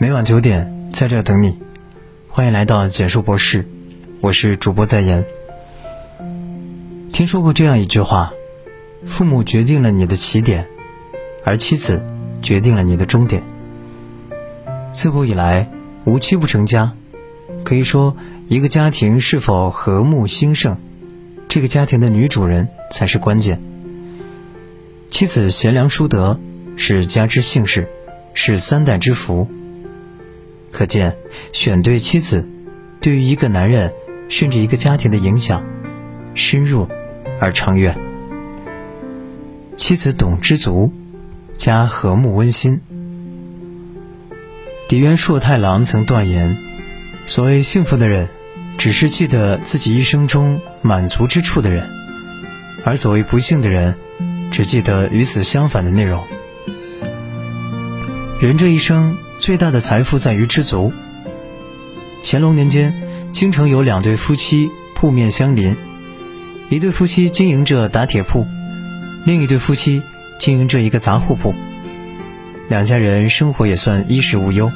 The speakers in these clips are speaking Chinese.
每晚九点，在这等你。欢迎来到简述博士，我是主播在言。听说过这样一句话：父母决定了你的起点，而妻子决定了你的终点。自古以来，无妻不成家。可以说，一个家庭是否和睦兴盛，这个家庭的女主人才是关键。妻子贤良淑德，是家之幸事，是三代之福。可见，选对妻子，对于一个男人甚至一个家庭的影响，深入而长远。妻子懂知足，家和睦温馨。狄元硕太郎曾断言：“所谓幸福的人，只是记得自己一生中满足之处的人；而所谓不幸的人，只记得与此相反的内容。”人这一生。最大的财富在于知足。乾隆年间，京城有两对夫妻铺面相邻，一对夫妻经营着打铁铺，另一对夫妻经营着一个杂货铺。两家人生活也算衣食无忧。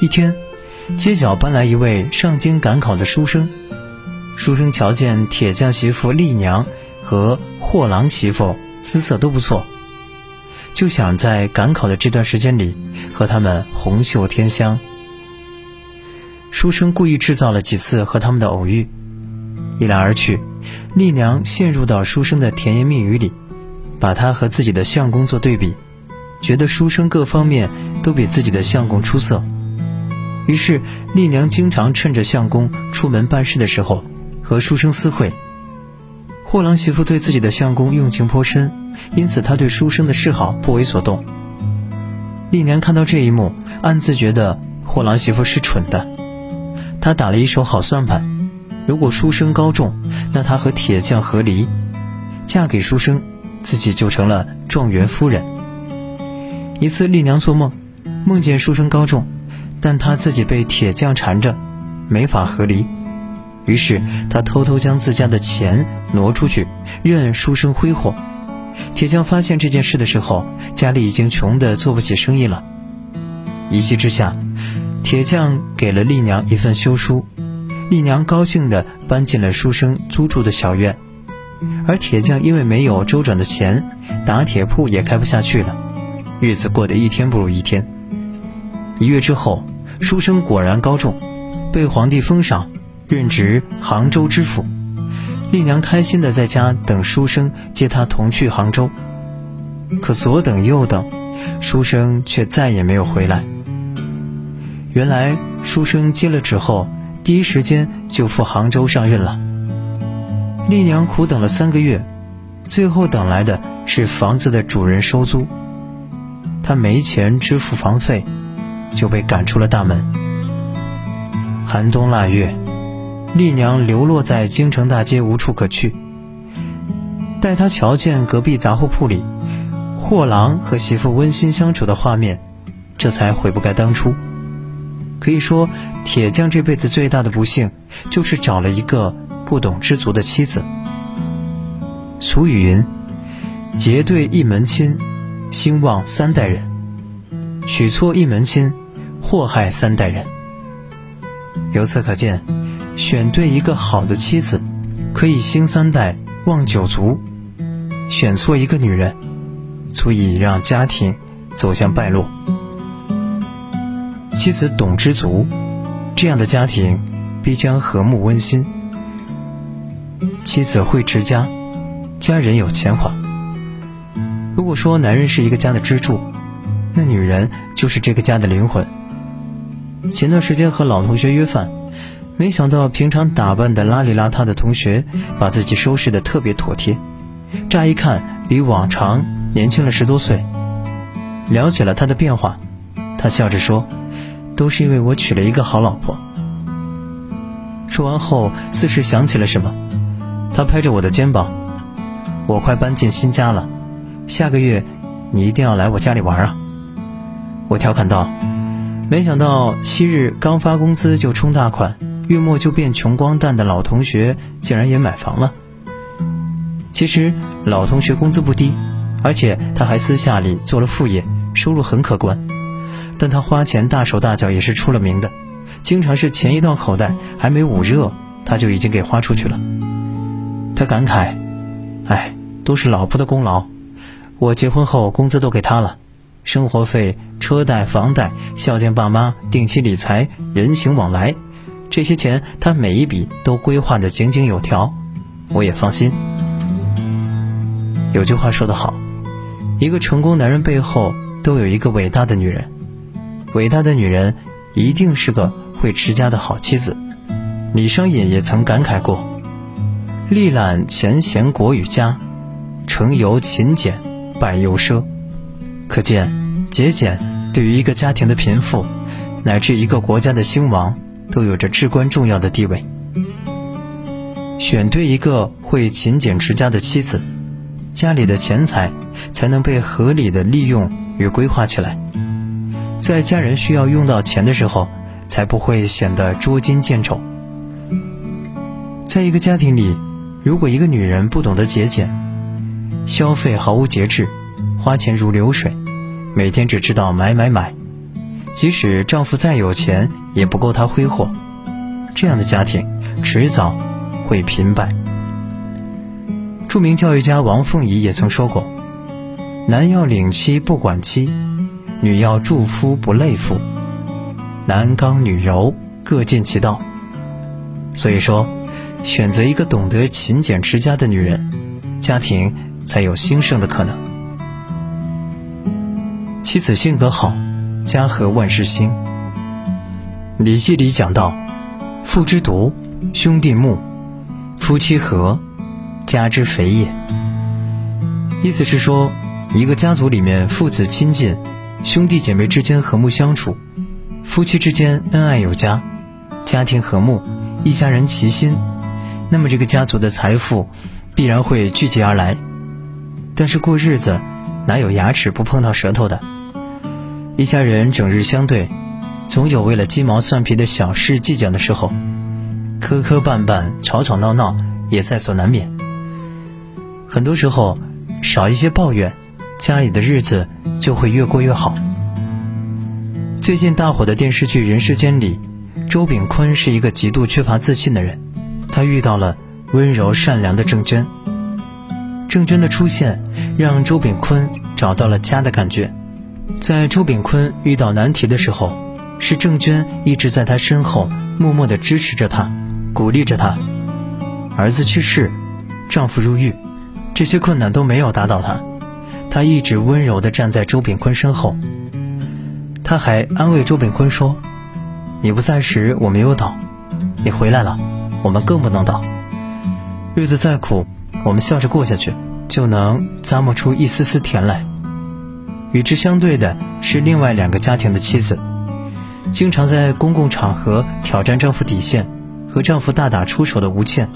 一天，街角搬来一位上京赶考的书生，书生瞧见铁匠媳妇丽娘和货郎媳妇姿色都不错。就想在赶考的这段时间里和他们红袖添香。书生故意制造了几次和他们的偶遇，一来二去，丽娘陷入到书生的甜言蜜语里，把他和自己的相公做对比，觉得书生各方面都比自己的相公出色。于是丽娘经常趁着相公出门办事的时候和书生私会。货郎媳妇对自己的相公用情颇深。因此，他对书生的示好不为所动。丽娘看到这一幕，暗自觉得货郎媳妇是蠢的。她打了一手好算盘：如果书生高中，那她和铁匠和离，嫁给书生，自己就成了状元夫人。一次，丽娘做梦，梦见书生高中，但她自己被铁匠缠着，没法和离。于是，她偷偷将自家的钱挪出去，任书生挥霍。铁匠发现这件事的时候，家里已经穷得做不起生意了。一气之下，铁匠给了丽娘一份休书，丽娘高兴地搬进了书生租住的小院。而铁匠因为没有周转的钱，打铁铺也开不下去了，日子过得一天不如一天。一月之后，书生果然高中，被皇帝封赏，任职杭州知府。丽娘开心的在家等书生接她同去杭州，可左等右等，书生却再也没有回来。原来书生接了旨后，第一时间就赴杭州上任了。丽娘苦等了三个月，最后等来的是房子的主人收租，她没钱支付房费，就被赶出了大门。寒冬腊月。丽娘流落在京城大街，无处可去。待她瞧见隔壁杂货铺里货郎和媳妇温馨相处的画面，这才悔不该当初。可以说，铁匠这辈子最大的不幸，就是找了一个不懂知足的妻子。俗语云：“结对一门亲，兴旺三代人；娶错一门亲，祸害三代人。”由此可见。选对一个好的妻子，可以兴三代、旺九族；选错一个女人，足以让家庭走向败落。妻子懂知足，这样的家庭必将和睦温馨。妻子会持家，家人有钱花。如果说男人是一个家的支柱，那女人就是这个家的灵魂。前段时间和老同学约饭。没想到平常打扮的邋里邋遢的同学，把自己收拾的特别妥帖，乍一看比往常年轻了十多岁。了解了他的变化，他笑着说：“都是因为我娶了一个好老婆。”说完后，似是想起了什么，他拍着我的肩膀：“我快搬进新家了，下个月你一定要来我家里玩啊！”我调侃道：“没想到昔日刚发工资就充大款。”月末就变穷光蛋的老同学竟然也买房了。其实老同学工资不低，而且他还私下里做了副业，收入很可观。但他花钱大手大脚也是出了名的，经常是钱一到口袋还没捂热，他就已经给花出去了。他感慨：“哎，都是老婆的功劳，我结婚后工资都给她了，生活费、车贷、房贷、孝敬爸妈、定期理财、人情往来，这些钱他每一笔都规划的井井有条，我也放心。”有句话说得好，一个成功男人背后都有一个伟大的女人，伟大的女人一定是个会持家的好妻子。李商隐也曾感慨过：“历览前贤国与家，成由勤俭败由奢。”可见节俭对于一个家庭的贫富，乃至一个国家的兴亡，都有着至关重要的地位。选对一个会勤俭持家的妻子。家里的钱财才能被合理的利用与规划起来，在家人需要用到钱的时候，才不会显得捉襟见肘。在一个家庭里，如果一个女人不懂得节俭，消费毫无节制，花钱如流水，每天只知道买买买，即使丈夫再有钱，也不够她挥霍，这样的家庭迟早会贫败。著名教育家王凤仪也曾说过：“男要领妻不管妻，女要助夫不累夫，男刚女柔各尽其道。”所以说，选择一个懂得勤俭持家的女人，家庭才有兴盛的可能。妻子性格好，家和万事兴。《礼记》里讲到：“父之独，兄弟睦，夫妻和。”家之肥也，意思是说，一个家族里面父子亲近，兄弟姐妹之间和睦相处，夫妻之间恩爱有加，家庭和睦，一家人齐心，那么这个家族的财富必然会聚集而来。但是过日子哪有牙齿不碰到舌头的？一家人整日相对，总有为了鸡毛蒜皮的小事计较的时候，磕磕绊绊、吵吵闹闹也在所难免。很多时候，少一些抱怨，家里的日子就会越过越好。最近大火的电视剧《人世间》里，周秉昆是一个极度缺乏自信的人。他遇到了温柔善良的郑娟，郑娟的出现让周秉昆找到了家的感觉。在周炳坤遇到难题的时候，是郑娟一直在他身后默默地支持着他，鼓励着他。儿子去世，丈夫入狱。这些困难都没有打倒他，他一直温柔地站在周炳坤身后。他还安慰周炳坤说：“你不在时我没有倒，你回来了，我们更不能倒。日子再苦，我们笑着过下去，就能咂摸出一丝丝甜来。”与之相对的是另外两个家庭的妻子，经常在公共场合挑战丈夫底线，和丈夫大打出手的吴倩。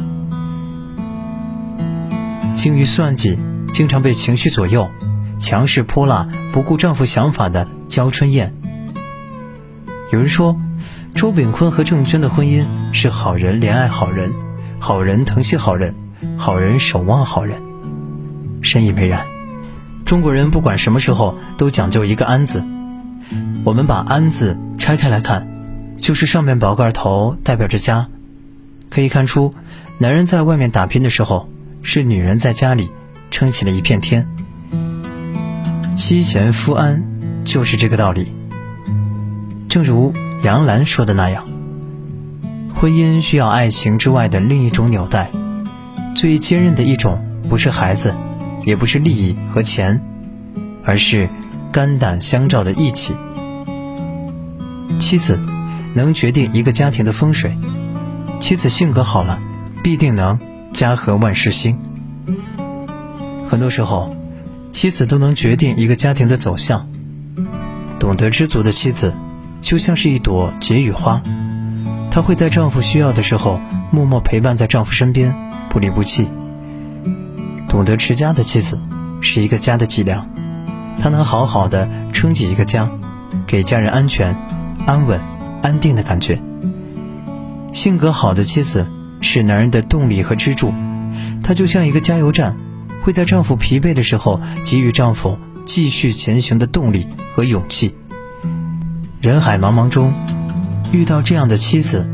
精于算计，经常被情绪左右，强势泼辣，不顾丈夫想法的焦春燕。有人说，周炳坤和郑娟的婚姻是好人怜爱好人，好人疼惜好人，好人守望好人。深以为然。中国人不管什么时候都讲究一个安字。我们把安字拆开来看，就是上面宝盖头代表着家。可以看出，男人在外面打拼的时候。是女人在家里撑起了一片天，妻贤夫安就是这个道理。正如杨澜说的那样，婚姻需要爱情之外的另一种纽带，最坚韧的一种不是孩子，也不是利益和钱，而是肝胆相照的义气。妻子能决定一个家庭的风水，妻子性格好了，必定能。家和万事兴。很多时候，妻子都能决定一个家庭的走向。懂得知足的妻子，就像是一朵解语花，她会在丈夫需要的时候，默默陪伴在丈夫身边，不离不弃。懂得持家的妻子，是一个家的脊梁，她能好好的撑起一个家，给家人安全、安稳、安定的感觉。性格好的妻子。是男人的动力和支柱，她就像一个加油站，会在丈夫疲惫的时候给予丈夫继续前行的动力和勇气。人海茫茫中，遇到这样的妻子，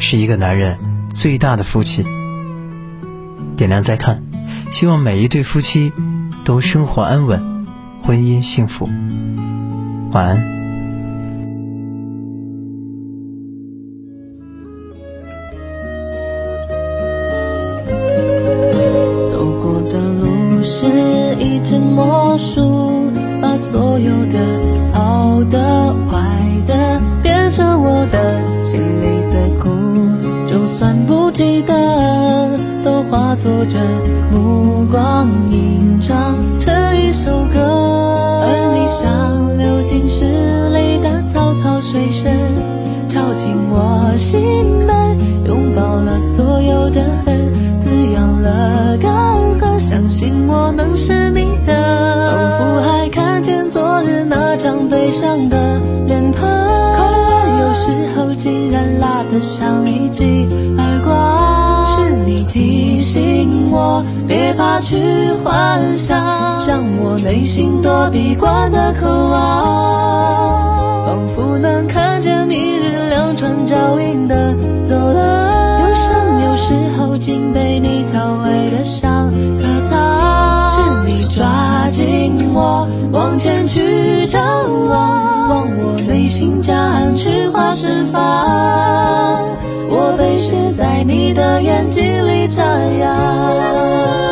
是一个男人最大的福气。点亮再看，希望每一对夫妻都生活安稳，婚姻幸福。晚安。都化作这目光吟唱成一首歌。而你像流进诗里的草草水声，敲进我心门，拥抱了所有的恨，滋养了干涸，相信我能是你的。仿佛还看见昨日那张悲伤的脸庞，快乐有时候竟然辣得像一记耳光。是你提醒我，别怕去幻想，让我内心躲避关的渴望，仿佛能看见明日两串脚印的走廊，忧伤有时候竟被你调味的像可糖。是你抓紧我，往前去张望，望我内心夹岸群花盛放，写在你的眼睛里眨呀。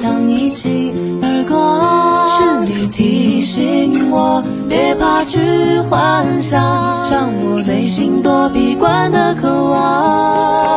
像一记耳光。是你提醒我，别怕去幻想，让我内心躲避惯的渴望，